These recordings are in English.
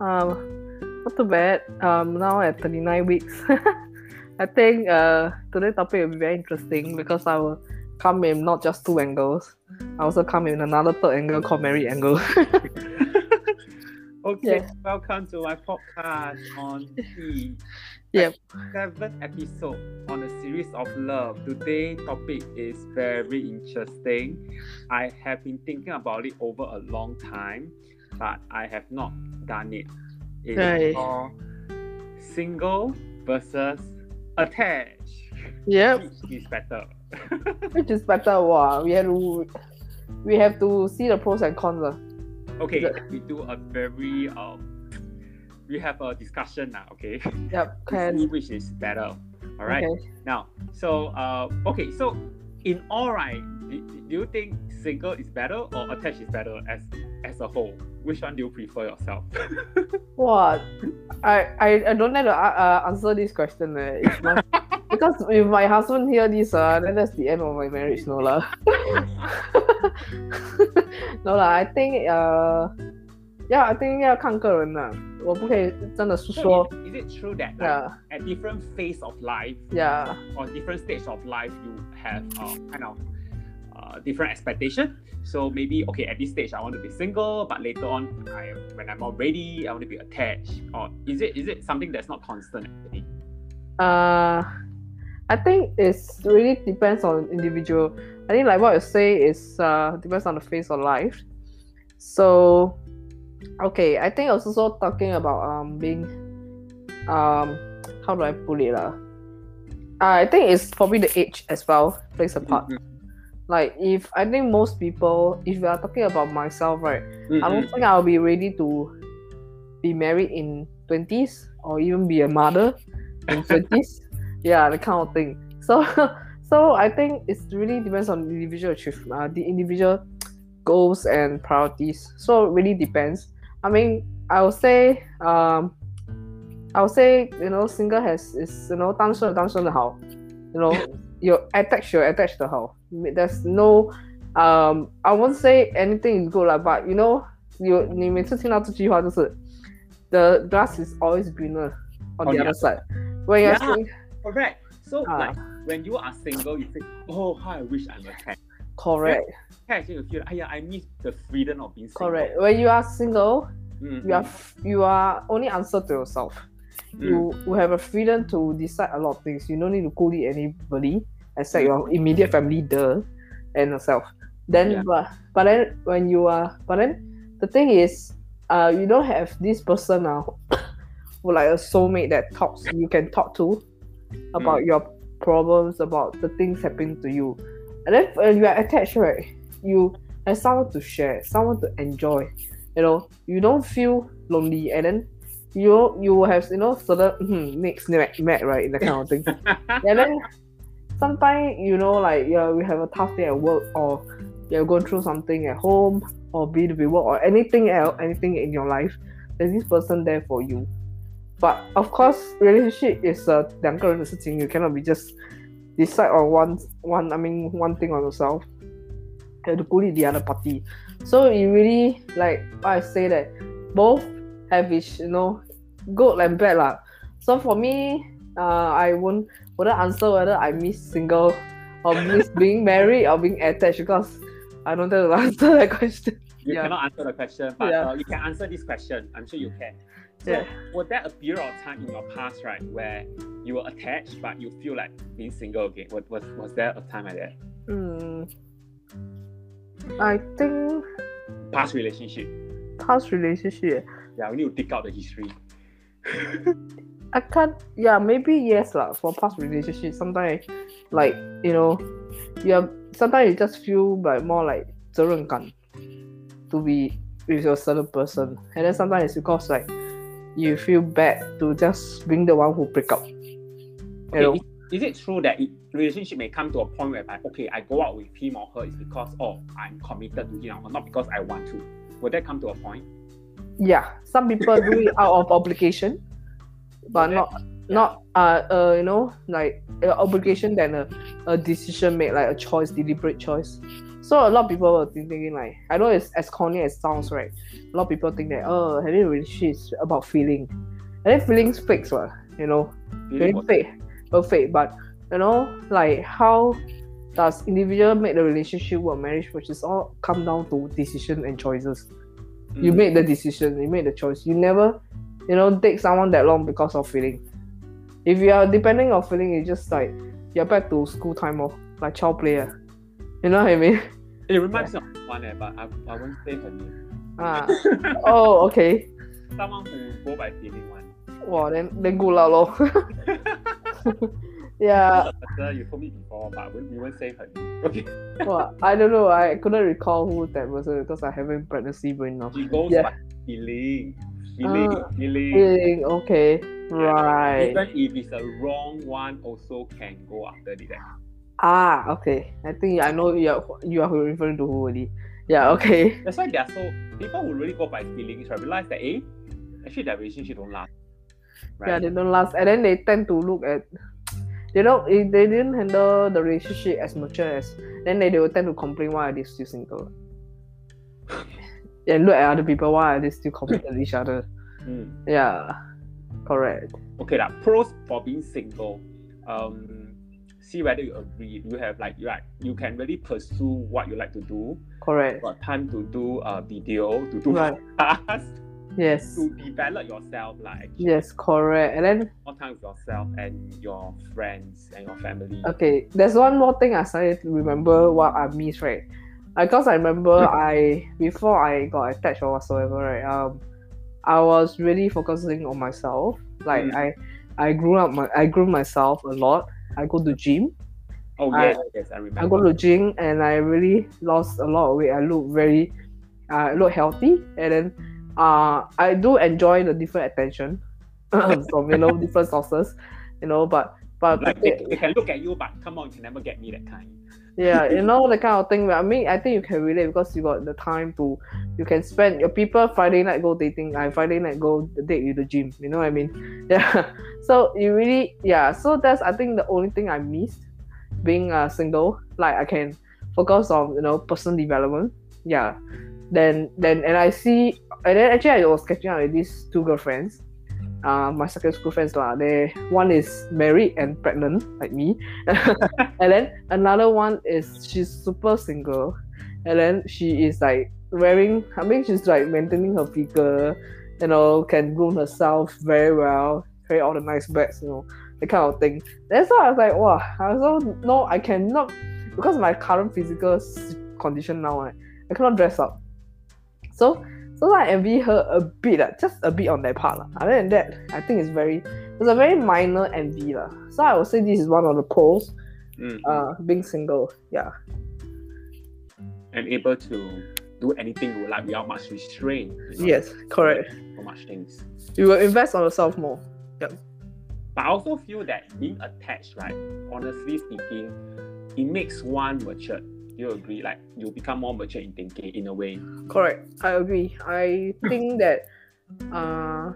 Um, not too bad. Um, now at 39 weeks. I think uh today's topic will be very interesting because I will come in not just two angles. I also come in another third angle called married angle. Okay, Yeah. welcome to my podcast on the Yep. seventh episode on a series of love. Today topic is very interesting. I have been thinking about it over a long time, but I have not done it. It is called single versus attached. yep. Which is better? Which is better? Wow. We have to we have to see the pros and cons. ah. Okay, The- we do a very um we have a discussion now, okay? Yep. Can. which is better. All right. Okay. Now, so uh, okay, so in all right, do, do you think single is better or attached is better as as a whole? Which one do you prefer yourself? What? I, I I don't have to uh, uh, answer this question. Eh. It's my, because if my husband hear this, uh, then that's the end of my marriage, no lah. no lah, I think uh, yeah, I think 要看个人啦，我不可以真的是 So 说 is, is it true that like, yeah at different phase of life yeah or different stage of life you have uh, kind of uh, different expectation? So maybe okay at this stage I want to be single, but later on I when I'm more ready I want to be attached. Or is it is it something that's not constant actually? uh, I think it's really depends on individual. I think like what you say is uh depends on the phase of life. So okay, I think also so talking about um being um how do I put it lah? I think it's probably the age as well plays a part. Mhm Like if I think most people, if we are talking about myself, right, I don't Mhm. think I'll be ready to be married in twenties or even be a mother in twenties. yeah, the kind of thing. So, so I think it's really depends on individual achievement, uh, the individual goals and priorities. So it really depends. I mean, I would say, um, I would say you know, single has is you know 单身有单身的好，you know, you attach you attach 的好。There's no, um, I won't say anything is good 啦，but you know, you 你每次听到这句话就是 the grass is always greener on, On the the other side. When you're Yeah. saying Correct. So Ah. like when you are single, you think, oh, how I wish I'm attached. correct, Attached, you feel, oh, yeah, I miss the freedom of being single. correct. When you are single, Mm, you are f- you are only answer to yourself. mm, You have a freedom to decide a lot of things. You don't need to bully anybody except your immediate family, the and yourself. Then, Yeah. but but then when you are, but then the thing is, uh, you don't have this person now, who like a soulmate that talks you can talk to about your problems, about the things happening to you. And then when you are attached, right, you have someone to share, someone to enjoy. You know, you don't feel lonely, and then you you will have you know certain hmm, next met, met right in that kind of thing. and then sometimes you know like yeah we have a tough day at work or you're going through something at home or be it be work or anything else anything in your life there's this person there for you but of course relationship is a 两个人的事情 you cannot be just decide on one one I mean one thing on yourself you have to bully the other party so you really like I say that both have its you know good and bad lah so for me uh, I won't wouldn't answer whether I miss single or miss being married or being attached because I don't know how to answer that question. you Yeah. cannot answer the question, but Yeah. uh, you can answer this question. I'm sure you can. So, Yeah. was there a period of time in your past, right, where you were attached but you feel like being single again? Was, was, was there a time like that? Hmm. I think Past relationship. past relationship. Yeah, we need to dig out the history. I can't. Yeah, maybe yes lah. For past relationship, sometimes like you know, yeah. Sometimes you just feel like more like 责任感 to be with your certain person, and then sometimes it's because like you feel bad to just being the one who break up. You Okay, know, is, is it true that it, relationship may come to a point whereby okay, I go out with him or her is because oh I'm committed to him or not because I want to? Will that come to a point? Yeah. Some people do it out of obligation, but not not uh, uh you know like uh, obligation than a, a decision made like a choice, deliberate choice. So a lot of people were thinking like I know it's as corny as it sounds, right? A lot of people think that oh having a relationship is about feeling. And then feelings fake, right? You know, Feeling fake, but fake. But you know, like how does individual make the relationship or marriage, which is all come down to decision and choices. You Mm. make the decision, you make the choice. You never, you know, take someone that long because of feeling. If you are depending on feeling, it's just like you're back to school time or like child player. You know what I mean? It reminds me of one, eh, but I, I won't say her name. Ah. oh, okay. Someone who go by feeling one. Wow, then then good lah lor. yeah. You told me before, but we, we won't say her name. Okay. Well, I don't know. I couldn't recall who that was uh, because I haven't pregnancy brain now. She goes Yeah. by feeling. Feeling. Ah, feeling. Feeling okay, right? Even if it's a wrong one, also can go after the that. Ah, okay. I think I know you are you are referring to who already. Yeah, okay. That's why they are so people who really go by feelings, right? Realize that eh, actually that relationship don't last. Right? Yeah, they don't last, and then they tend to look at. They don't. If they didn't handle the relationship as mature as, then they, they will tend to complain why are they still single. and look at other people why are they still competing with each other. Mm. Yeah, correct. Okay, that pros for being single. Um, see whether you agree. You have like you like you can really pursue what you like to do. Correct. Got time to do a video, to do Right. podcast, Yes. to develop yourself, like Yes, correct. And then more time with yourself and your friends and your family. Okay, there's one more thing I started to remember what I missed, right? Because I remember I before I got attached or whatsoever, right? Um, I was really focusing on myself. Like Mm. I, I grew up my I grew myself a lot. I go to gym. Oh I- yes, yes, I remember. I go to gym and I really lost a lot of weight. I look very, uh, I look healthy, and then, uh, I do enjoy the different attention from you know different sources, you know. But but like they, they can look at you, but come on, you can never get me that kind. yeah you know the kind of thing i mean i think you can relate because you got the time to you can spend your people friday night go dating i friday night go date with the gym you know what i mean yeah so you really yeah so that's i think the only thing i missed being uh, single like i can focus on you know personal development yeah then then and i see and then actually i was catching up with these two girlfriends uh, my secondary school friends lah. They one is married and pregnant like me, and then another one is she's super single, and then she is like wearing. I mean, she's like maintaining her figure, you know, can groom herself very well, carry all the nice bags, you know, the kind of thing. That's why I was like, wow. I also know I cannot because my current physical condition now, right, I cannot dress up. So so I envy her a bit, lah, just a bit on that part. lah. Other than that, I think it's very it's a very minor envy. lah. So I would say this is one of the pros, Mm. uh, being single. Yeah. and able to do anything you like without much restraint. you know, Yes, correct. So much things. You will invest on yourself more. Yep. But I also feel that being attached, right? Honestly speaking, it makes one matured. Do you agree? Like you become more mature in thinking in a way. Correct. I agree. I think that uh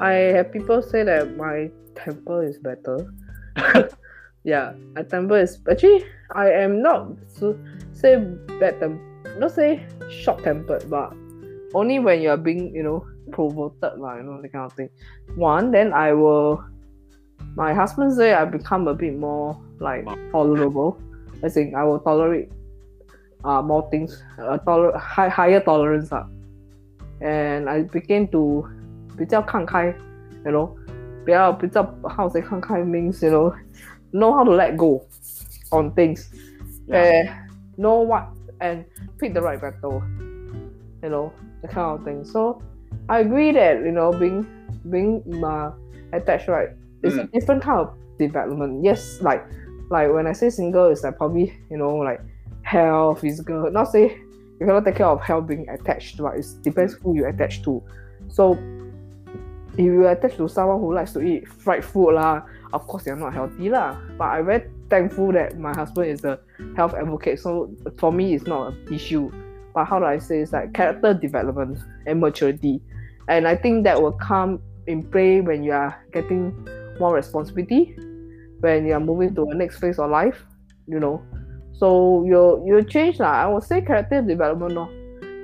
I have people say that my temper is better. yeah, my temper is actually I am not so say bad tem- not say short tempered, but only when you are being, you know, provoked, lah, you know, that kind of thing. One, then I will my husband say I become a bit more like tolerable. I think I will tolerate uh, more things, uh, toler- high, higher tolerance. Uh. And I began to 比较看开, you know, 比较比较 how to say 看开 means, you know, know how to let go on things. Yeah. Uh, know what and pick the right battle, you know, the kind of thing. So I agree that, you know, being being uh, attached, right, it's a different kind of development. Yes, like like when I say single, it's like probably, you know, like health, physical. Not say you cannot take care of health being attached, but it depends who you attach to. So if you attach to someone who likes to eat fried food lah, of course you're not healthy lah. But I'm very thankful that my husband is a health advocate. So for me, it's not an issue. But how do I say? It's like character development and maturity, and I think that will come in play when you are getting more responsibility, when you are moving to the next phase of life. You know, So you you change lah. I would say character development no,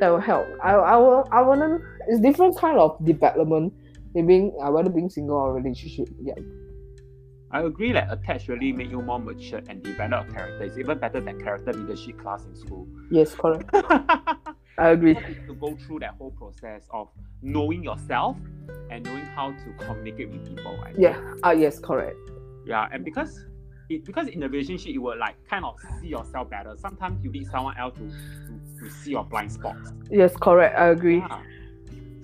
that will help. I I will I wouldn't. It's different kind of development. Maybe uh, whether being single or relationship. Yeah. I agree that attach really make you more mature and develop character. It's even better than character leadership class in school. Yes, correct. I agree. to go through that whole process of knowing yourself and knowing how to communicate with people. I. Yeah. Ah, yes, correct. Yeah, and because it because in a relationship you will like kind of see yourself better. Sometimes you need someone else to, to, to see your blind spots. Yes, correct. I agree. Yeah.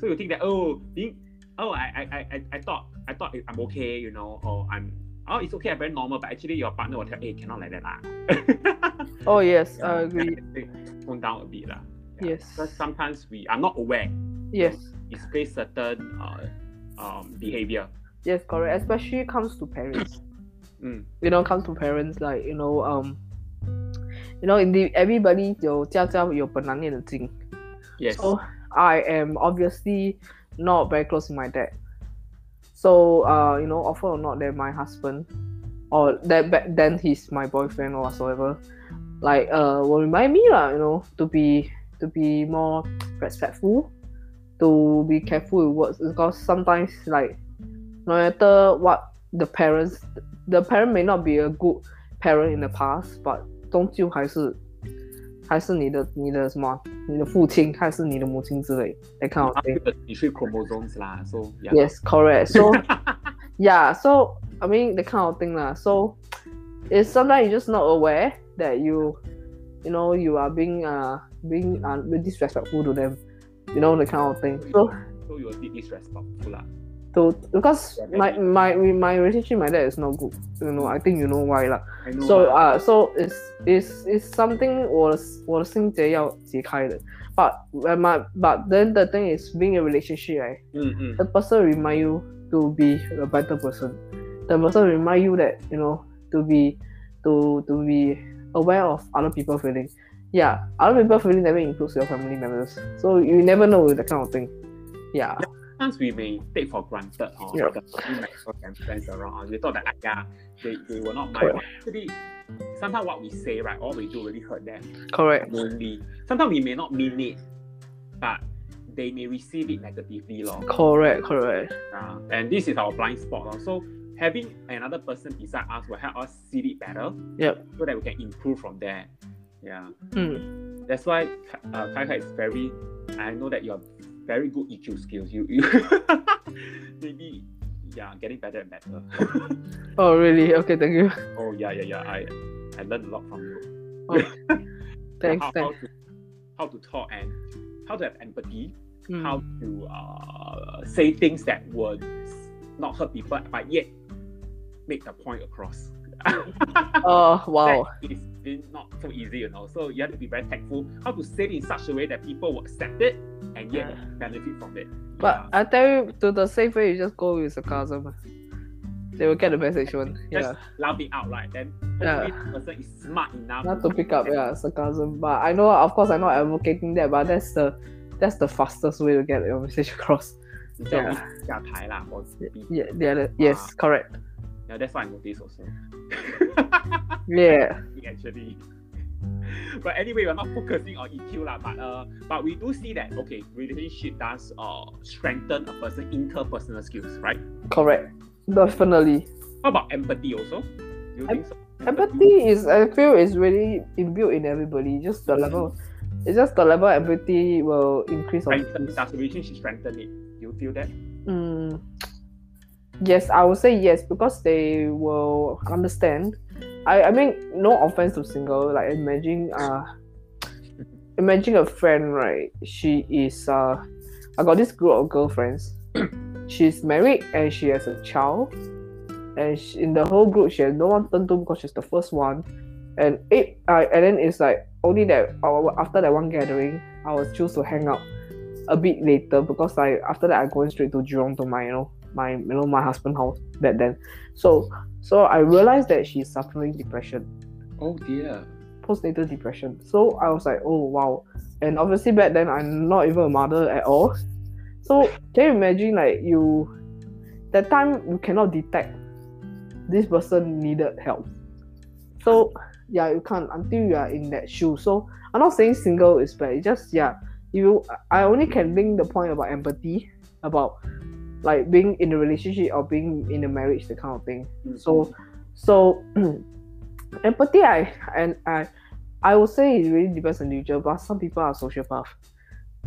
So you think that oh being oh I I, I, I- thought I thought I'm okay, you know, or I'm oh it's okay, I'm very normal, but actually your partner will tell, hey, cannot like that. Oh yes, Yeah, I agree. Tone down a bit lah. Yes. Because sometimes we are not aware. Yes. Display certain uh, um, behavior. Yes, correct. Especially comes to parents. Mm. You know, comes to parents like you know um. You know, in the everybody 有家家有本难念的经。 Yes. So I am obviously not very close to my dad. So uh, you know, often or not that my husband or that back then he's my boyfriend or whatsoever, like uh will remind me lah, you know, to be to be more respectful, to be careful with words because sometimes like no matter what the parents the parent may not be a good parent in the past, but 终究还是还是你的你的什么你的父亲还是你的母亲之类 that kind of thing. After the three chromosomes lah. So yeah. Yes, correct. So yeah, so I mean the kind of thing lah. So it's sometimes you're just not aware that you you know you are being uh being uh disrespectful to them. You know the kind of thing. So So you will be disrespectful lah. to because Yeah, my maybe. my my relationship with my dad is not good. You know, I think you know why lah. I know. So lah. uh, so it's it's it's something 我的我的心结要解开的。But when my but then the thing is being a relationship, right? Mm, mm. The person remind you to be a better person. The person remind you that you know to be to to be aware of other people feeling. Yeah, other people feeling never includes your family members. So you never know that kind of thing. Yeah. Sometimes we may take for granted oh, Yeah. the family and friends around. We thought that ah, yeah, they, they will not mind. Correct. Actually, sometimes what we say, right, all we do really hurt them. Correct. Only sometimes we may not mean it, but they may receive it negatively, lor. Correct. Correct. Uh, and this is our blind spot. lor. So having another person beside us will help us see it better. Yep. So that we can improve from there. Yeah. Hmm. That's why uh, Kai Kai is very. I know that you're very good EQ skills. You you maybe yeah getting better and better. Oh really? Okay. Thank you. oh yeah yeah yeah. I I learned a lot from you. Thanks. how, how to how to talk and how to have empathy. Hmm. How to uh, say things that would not hurt people, but yet make the point across. oh wow! It's not so easy, you know. So you have to be very tactful how to say it in such a way that people will accept it and yet yeah. benefit from it. But yeah. I tell you, to the safe way, you just go with sarcasm. They will get the message one. Just yeah. laugh it out, right? Then yeah. the person is smart enough. Not to pick up, yeah, sarcasm. But I know, of course, I'm not advocating that, but that's the that's the fastest way to get your message across. Yeah. yeah, yeah, yes, ah. correct. yeah, that's what I noticed also. Yeah, actually. But anyway, we're not focusing on EQ lah, but uh, but we do see that okay, relationship does uh strengthen a person interpersonal skills, right? correct. Definitely. How about empathy also? Do you think so? Empathy is, I feel, is really inbuilt in everybody. Just the level, it's just the level of empathy will increase decrease. does relationship strengthen it? Do you feel that? Mm, yes, I would say yes because they will understand. I, I mean, no offense to single. Like imagine, uh, imagine a friend, right? She is uh, I got this group of girlfriends. she's married and she has a child, and she, in the whole group she has no one turn to because she's the first one. And it, uh, and then it's like only that uh, after that one gathering, I was choose to hang out a bit later because I after that I going straight to Jurong to my you know my you know my husband house back then. So so I realized that she's suffering depression, Oh dear. postnatal depression. So I was like, oh wow. And obviously back then I'm not even a mother at all. So can you imagine like you that time you cannot detect this person needed help So yeah, you can't until you are in that shoe. So I'm not saying single is bad. It's just yeah, you I only can link the point about empathy, about like being in a relationship or being in a marriage, the kind of thing. Mm. So so empathy I and I I would say it really depends on the individual, but some people are sociopath.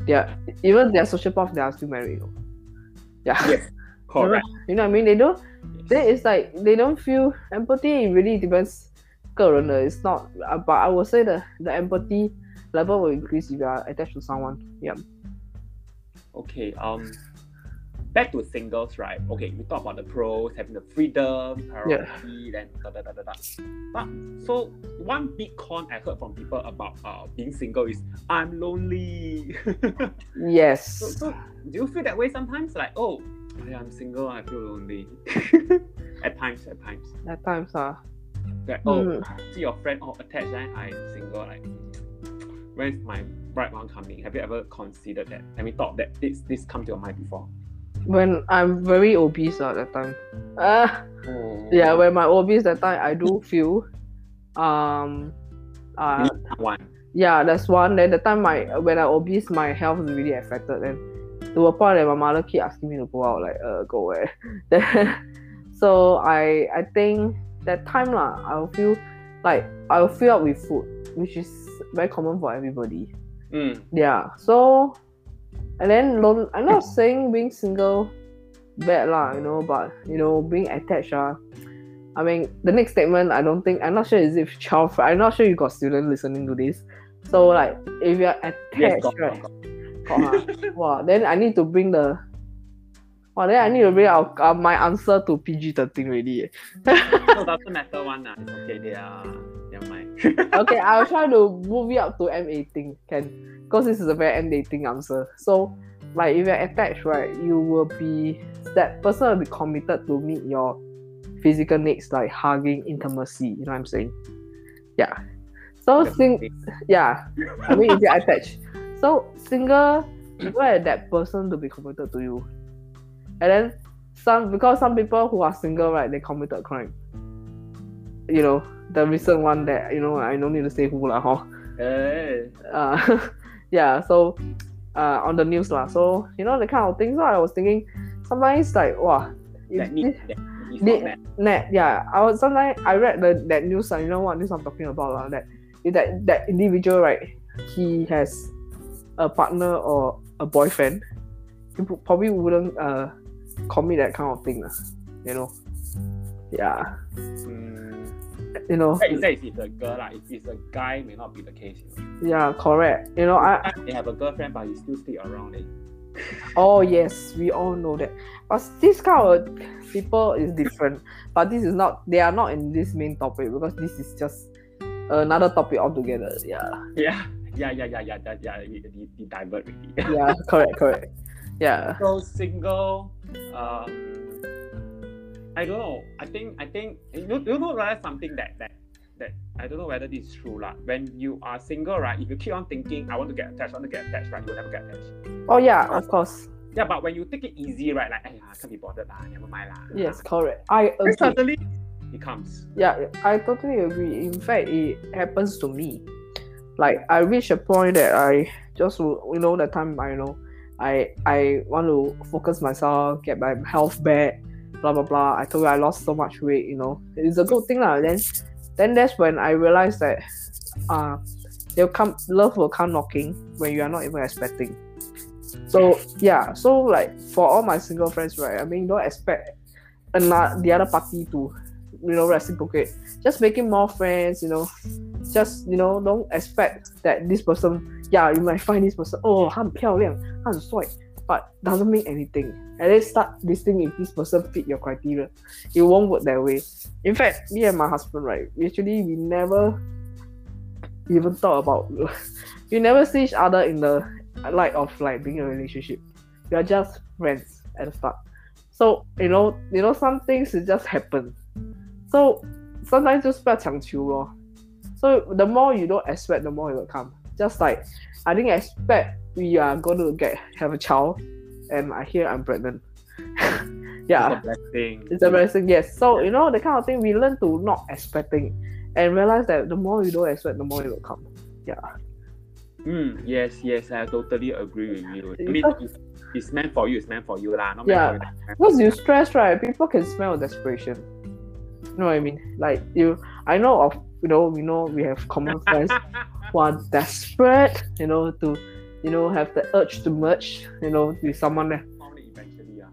Yeah, even they're sociopath, they are still married. you know. Yeah. yes, correct. You know what I mean? They don't then it's like they don't feel empathy. It really depends. 个人的, It's not, uh, but I would say the the empathy level will increase if you are attached to someone. Yeah. Okay, um, back to singles, right? Okay, we talk about the pros, having the freedom, priority, then da da da da da. But so one big con I heard from people about uh being single is I'm lonely. Yes. so, so do you feel that way sometimes? Like, oh, yeah, I'm single, I feel lonely. at times, at times. At times, uh, Like, oh, Mm. see your friend oh attached, then I'm single, like when's my right one coming? Have you ever considered that? Have you thought that this this come to your mind before? When I'm very obese at that time. Uh, Oh. yeah, when my obese that time, I do feel, um, uh, one. yeah, that's one. Then the time my when I obese, my health is really affected. Then to a point that my mother keep asking me to go out, like uh, go away. Then, so I I think that time lah, I'll feel like I'll fill up with food, which is very common for everybody. Mm. Yeah. So and then lone, I'm not saying being single bad lah, you know, but you know, being attached ah. I mean, the next statement, I don't think, I'm not sure is if child, I'm not sure you got students listening to this. So, like, if you're attached, Yes, got, right? got, got, ah. wow, then I need to bring the, wow, then I need to bring out uh, my answer to PG 13 already. eh. So doesn't matter one. It's okay, they are never mind. okay, I'll try to move it up to M18, can, because this is a very M18 answer. So, like, if you're attached, right, you will be, that person will be committed to meet your physical needs, like hugging, intimacy, you know what I'm saying? Yeah. So, sing, yeah, I mean, if you're attached. So, single, you want that person to be committed to you. And then, some, because some people who are single, right, they committed crime. You know, the recent one that, you know, I don't need to say who lah, huh? Eh, uh, yeah, so uh, on the news lah. So you know the kind of things. So I was thinking sometimes like wow, that need that is need- that. net yeah. I was sometimes I read the that news. Uh, you know what news I'm talking about lah. That that that individual right, he has a partner or a boyfriend, he probably wouldn't uh commit that kind of thing. You know, yeah. Mm, You know, that is that is if a girl lah. If it's a guy, may not be the case. You know. yeah, correct. You know, I They have a girlfriend, but you still stay around. it. Oh yes, we all know that. But this kind of people is different. But this is not. They are not in this main topic because this is just another topic altogether. Yeah, Yeah, yeah, yeah, yeah, yeah. That, yeah, we, we, we divert already. yeah, correct, correct. Yeah, so single um i don't know i think i think you know, you know whether something that that that i don't know whether this is true lah. when you are single right if you keep on thinking i want to get attached i want to get attached right you will never get attached Oh yeah, of course. yeah but when you take it easy right like hey, I can't be bothered lah never mind lah Yes, correct. I then agree. suddenly it comes Yeah, I totally agree. In fact, it happens to me. Like I reach a point that I just you know the time I know I I want to focus myself, get my health back, blah blah blah. I told you I lost so much weight, you know. It's a good thing lah. Then then that's when I realized that uh they'll come love will come knocking when you are not even expecting. So yeah, so like for all my single friends, right? I mean don't expect another the other party to you know reciprocate just making more friends you know just you know don't expect that this person yeah you might find this person oh 他很漂亮他很帅 but doesn't mean anything and then start listing if this person fit your criteria it won't work that way in fact me and my husband right we actually we never even thought about we never see each other in the light of like being a relationship we are just friends at the start so you know you know some things it just happen so sometimes 就是不要强求咯 so the more you don't expect the more it will come just like I didn't expect we are going to get have a child and I hear I'm pregnant Yeah. It's a blessing. It's a blessing, yes. So you know the kind of thing we learn to not expecting and realize that the more you don't expect, the more it will come. Yeah. Mm, yes, yes, I totally agree with you. I mean, if it's meant for you, it's meant for you, lah. Not Yeah. for you. Because you stress, right? People can smell desperation. You know what I mean? Like you, I know of you know we know we have common friends who are desperate, you know, to you know have the urge to merge, you know, with someone. that- Found it eventually, ah.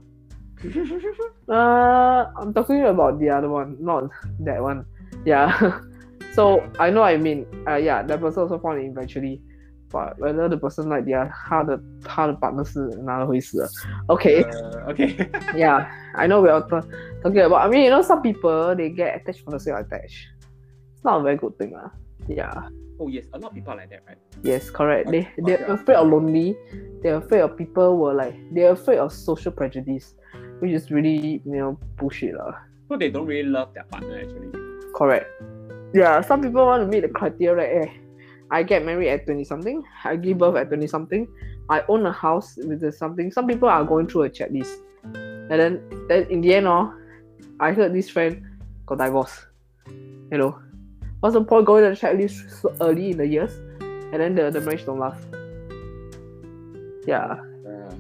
Uh, I'm talking about the other one, not that one. Yeah. so I know what I mean. Uh, yeah, that person also found it eventually. But whether the person like 的他的他的 partner 是 another 回事了。Okay. Uh, okay. yeah, I know we are ta- talking about. I mean, you know, some people they get attached for the sake of attached. It's not a very good thing, lah. Yeah. oh yes, a lot of people are like that, right? Yes, correct. They Okay, they're afraid of lonely. They're afraid of people were like they're afraid of social prejudice, which is really you know bullshit, lah. So they don't really love their partner actually. Correct. Yeah, some people want to meet the criteria like, eh, I get married at 20 something, I give birth at 20 something, I own a house with the something. Some people are going through a checklist. And then, then in the end, oh, I heard this friend got divorced. You know, what's the point going to the checklist so early in the years and then the, the marriage don't last? Yeah. Uh,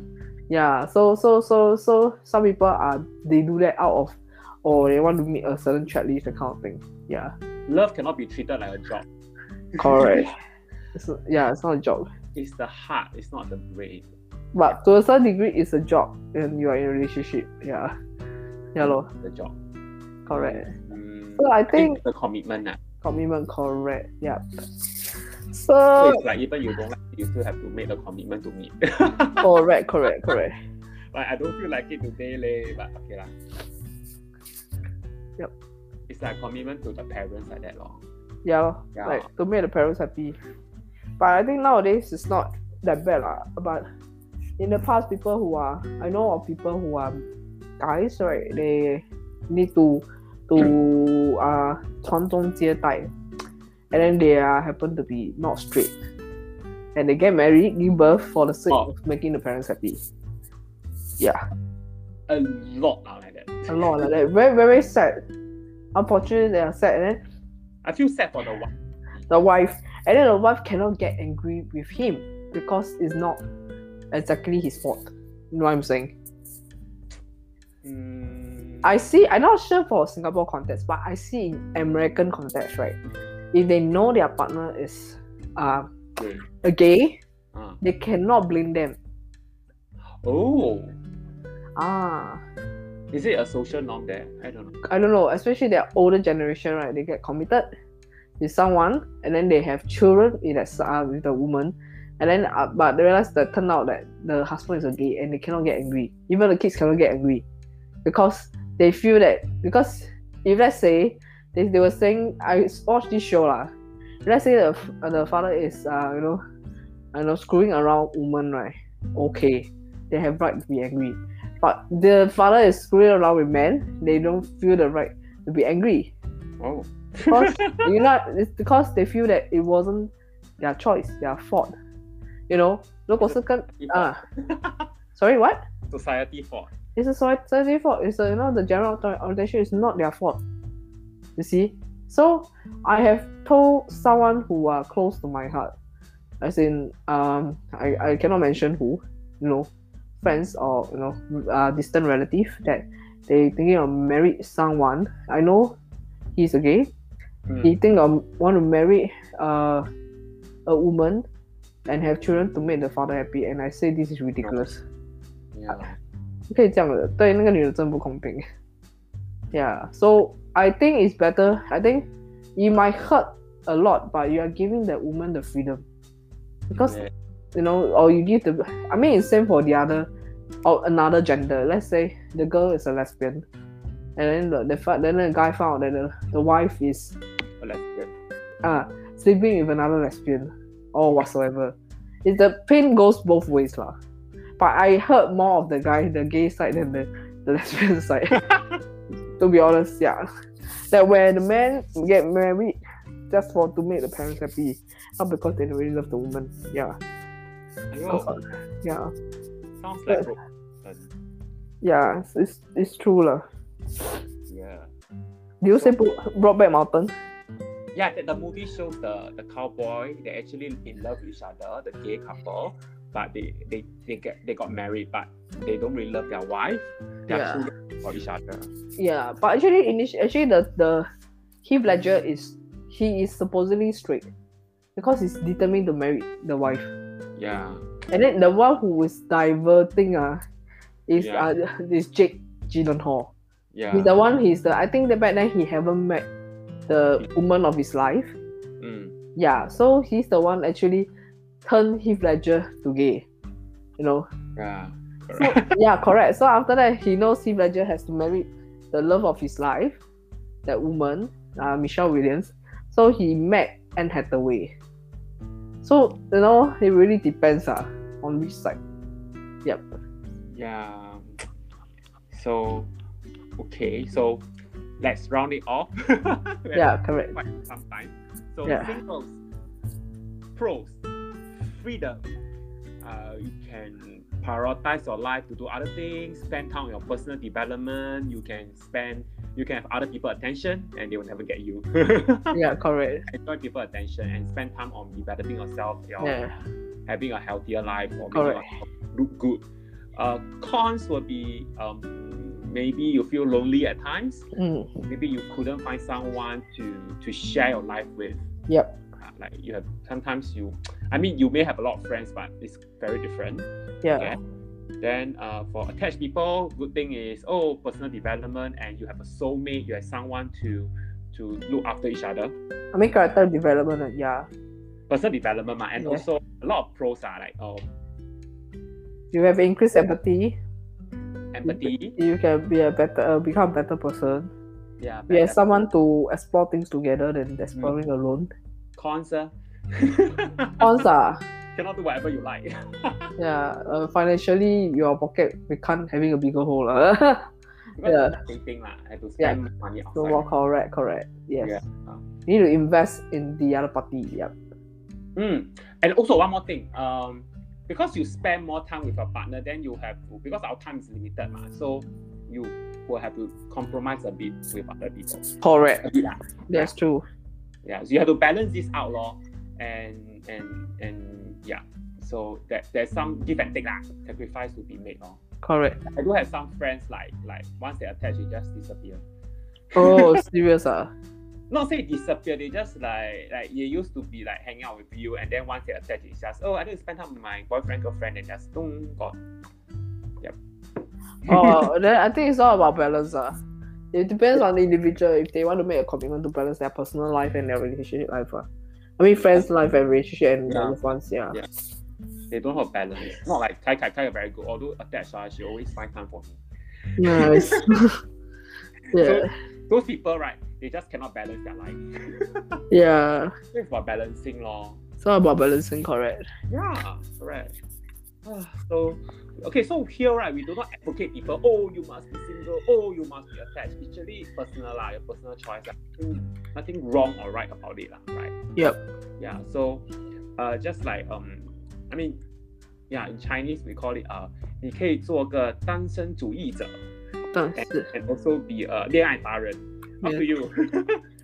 Yeah, so so so so some people are they do that out of or they want to meet a certain checklist, that kind of thing. Yeah. love cannot be treated like a job. Correct. It's, yeah, it's not a job. It's the heart, it's not the brain. But to a certain degree, it's a job and you are in a relationship. Yeah. Yeah, lor. The job. Correct. Mm, So I think the commitment. ah. Commitment correct. Yeah. So So it's like even you don't like it, you still have to make the commitment to me correct, correct, correct. like I don't feel like it today, leh, but okay lah. Yep. It's like commitment to the parents like that, lor. Yeah. Yeah. like to make the parents happy. But I think nowadays it's not that bad lah. But in the past, people who are I know of people who are guys, right? They need to to uh 传宗接代, and then they are happen to be not straight, and they get married, give birth for the sake Oh. of making the parents happy. Yeah, A lot are like that. a lot like that. Very very sad. Unfortunately, they are sad, and then I feel sad for the one. the wife, and then the wife cannot get angry with him because it's not exactly his fault. You know what I'm saying? Mm, I see. I'm not sure for Singapore context, but I see in American context, right? If they know their partner is uh, okay. a gay, Ah. they cannot blame them. Oh, Ah, is it a social norm there? I don't know. I don't know. Especially their older generation, right? They get committed with someone, and then they have children with that uh, with the woman, and then uh, but they realize that turn out that the husband is a gay, and they cannot get angry. Even the kids cannot get angry because they feel that because if let's say they, they were saying I watched this show lah. Let's say the f- uh, the father is uh you know, you know screwing around woman right. Okay, they have right to be angry. But the father is screwing around with men, they don't feel the right to be angry. Oh. Because you know, it's because they feel that it wasn't their choice, their fault. You know, 如果是跟 ah, sorry what? Society fault. It's a society fault. It's a, you know the general orientation is not their fault. You see, so I have told someone who are close to my heart, as in um I, I cannot mention who, you know, friends or you know uh, distant relative that they thinking of marry someone. I know he's a gay. Mm. He think of want to marry uh, a woman and have children to make the father happy, and I say this is ridiculous. Yeah. 不可以这样的，对那个女的真不公平。Yeah, so I think it's better. I think it might hurt a lot, but you are giving the woman the freedom because Yeah. you know, or you give the. I mean, it's same for the other or another gender. Let's say the girl is a lesbian, and then the the fa- then the guy found that the, the wife is A lesbian. uh, sleeping with another lesbian or whatsoever. It, the pain goes both ways lah. But I heard more of the guy, the gay side than the, the lesbian side. to be honest, yeah. That when the man get married just for to make the parents happy, not because they really love the woman. Yeah. Yeah. sounds like broken. Yeah, it's, it's, true lah. Yeah. Do you say Bro- Brokeback Mountain? Yeah, the, the movie shows the the cowboy they actually in love with each other, the gay couple, but they they they get they got married, but they don't really love their wife. They Yeah. for each other. Yeah, but actually, initi- actually the the Heath Ledger is he is supposedly straight because he's determined to marry the wife, Yeah. and then the one who is diverting uh, is Yeah. uh is Jake Gyllenhaal. Yeah. He's the one. He's the I think that back then he haven't met the woman of his life. Mm. Yeah, so he's the one actually turned Heath Ledger to gay. You know. Yeah. So, Correct. yeah, correct. So after that, he knows Heath Ledger has to marry the love of his life, that woman, uh, Michelle Williams. So he met Anne Hathaway. So you know, it really depends uh, on which side. Yep. yeah. So, okay. So, let's round it off. Yeah, correct. Quite some time. So, Yeah. singles, pros, freedom. Uh, you can prioritize your life to do other things, spend time on your personal development. You can spend, you can have other people attention, and they will never get you. Yeah, correct. Enjoy people attention and spend time on developing yourself, your Yeah, having a healthier life or Correct. look good. Uh, cons will be um, maybe you feel lonely at times. mm, Maybe you couldn't find someone to to share your life with. Yep. Uh, like you have sometimes you, I mean you may have a lot of friends, but it's very different. yeah, Okay. Then uh, for attached people, good thing is oh personal development and you have a soulmate. You have someone to to look after each other. I mean character development. uh, Yeah, Personal development, ma, and Yeah. also a lot of pros are like oh you have increased empathy. empathy. You can be a better, uh, become a better person. Yeah. You have someone to explore things together than exploring alone. cons uh, Cons are cannot do whatever you like yeah, uh, financially your pocket we can't having a bigger hole. Because Yeah. yeah. dating lah I have to spend money outside so well, correct, correct. Yes. Yeah. You need to invest in the other party. Yep. mm. and also one more thing um because you spend more time with your partner then you have to because our time is limited ma, so you will have to compromise a bit with other people Correct. bit lah. That's true. yeah so you have to balance this out lor and and and yeah so that there's some give and take lah sacrifice to be made lor. Correct. I do have some friends like like once they attach they just disappear Oh, serious ah. not say disappear, they just like like you used to be like hanging out with you, and then once they attach, it's just oh I need to spend time with my boyfriend girlfriend, and just boom gone. Yep. Oh, then I think it's all about balance ah. It depends on the individual if they want to make a commitment to balance their personal life and their relationship life. ah. I mean, friends' life and relationship and Yeah. loved ones. Yeah. Yeah. They don't have balance. Not like Kai Kai Kai are very good. Although attached, uh, she always find time for me. Nice. yeah. So those people, right? They just cannot balance their life. Yeah. it's about balancing, law. It's all about balancing. Correct. Yeah, correct. So okay, so here right, we do not advocate people. Oh, you must be single. Oh, you must be attached. Actually, personal lah, your personal choice. lah. Nothing, nothing wrong or right about it lah, right? Yep. Yeah. So, uh, just like um, I mean, yeah, in Chinese we call it uh, 你可以做个单身主义者但 and, 是 and also be a 恋爱达人. Up to you.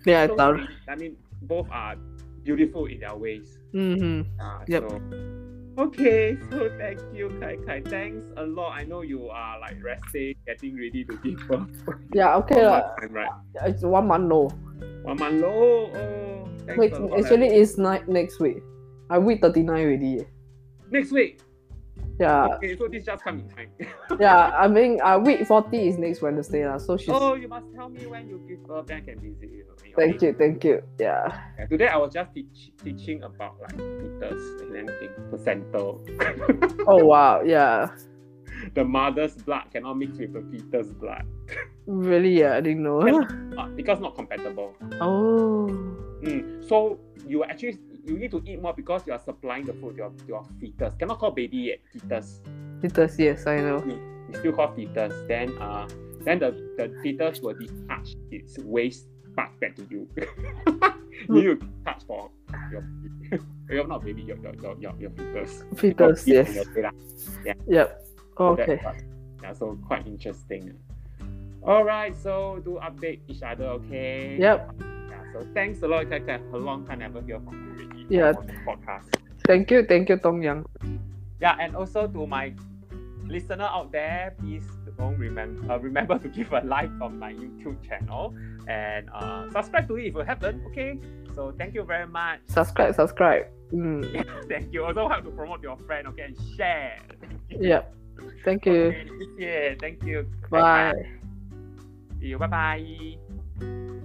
恋爱 So, 达人。 I mean, both are beautiful in their ways. 嗯哼。 Uh, Yep. So, okay, so thank you, Kai Kai. Thanks a lot. I know you are like resting, getting ready to give birth. Yeah. Okay One uh, time, right? It's one month no. One month low. Oh, Wait, actually, it's ni- next week. I week thirty nine already. next week. Yeah. Okay, so this just come in time. Yeah. I mean, uh, week forty is next Wednesday lah. So she's. oh, you must tell me when you give birth, then I can visit you. Know, Thank you. Thank you. Yeah. Yeah, today I was just teach, teaching about like fetus and everything, placenta. Oh wow. Yeah. the mother's blood cannot mix with the fetus blood Really? Yeah. I didn't know. uh, because not compatible. oh. Mm. So you actually you need to eat more because you are supplying the food to your, to your fetus. Cannot call baby yet, fetus. Fetus. Yes, I know. It's still called fetus. Then uh then the, the fetus will discharge its waste back back to you. you need to touch for your you're not baby, your your, your, your, your fetus. Fetus. Your Yes. your- Yep. so that's Okay. yeah, Yeah, so quite interesting. All right, so do update each other, okay? Yep. Yeah, so thanks a lot, Kaka. A long time never hear from you. Yeah. Podcast. Thank you, thank you, Tong Yang. Yeah, and also to my listener out there, please don't remember uh, remember to give a like on my YouTube channel and uh, subscribe to it if you haven't. Okay, so thank you very much. Subscribe, subscribe. Mm. thank you. Also have to promote your friend, okay, and share. Yep. Thank you. Okay, yeah, thank you. Bye. See you. Bye bye.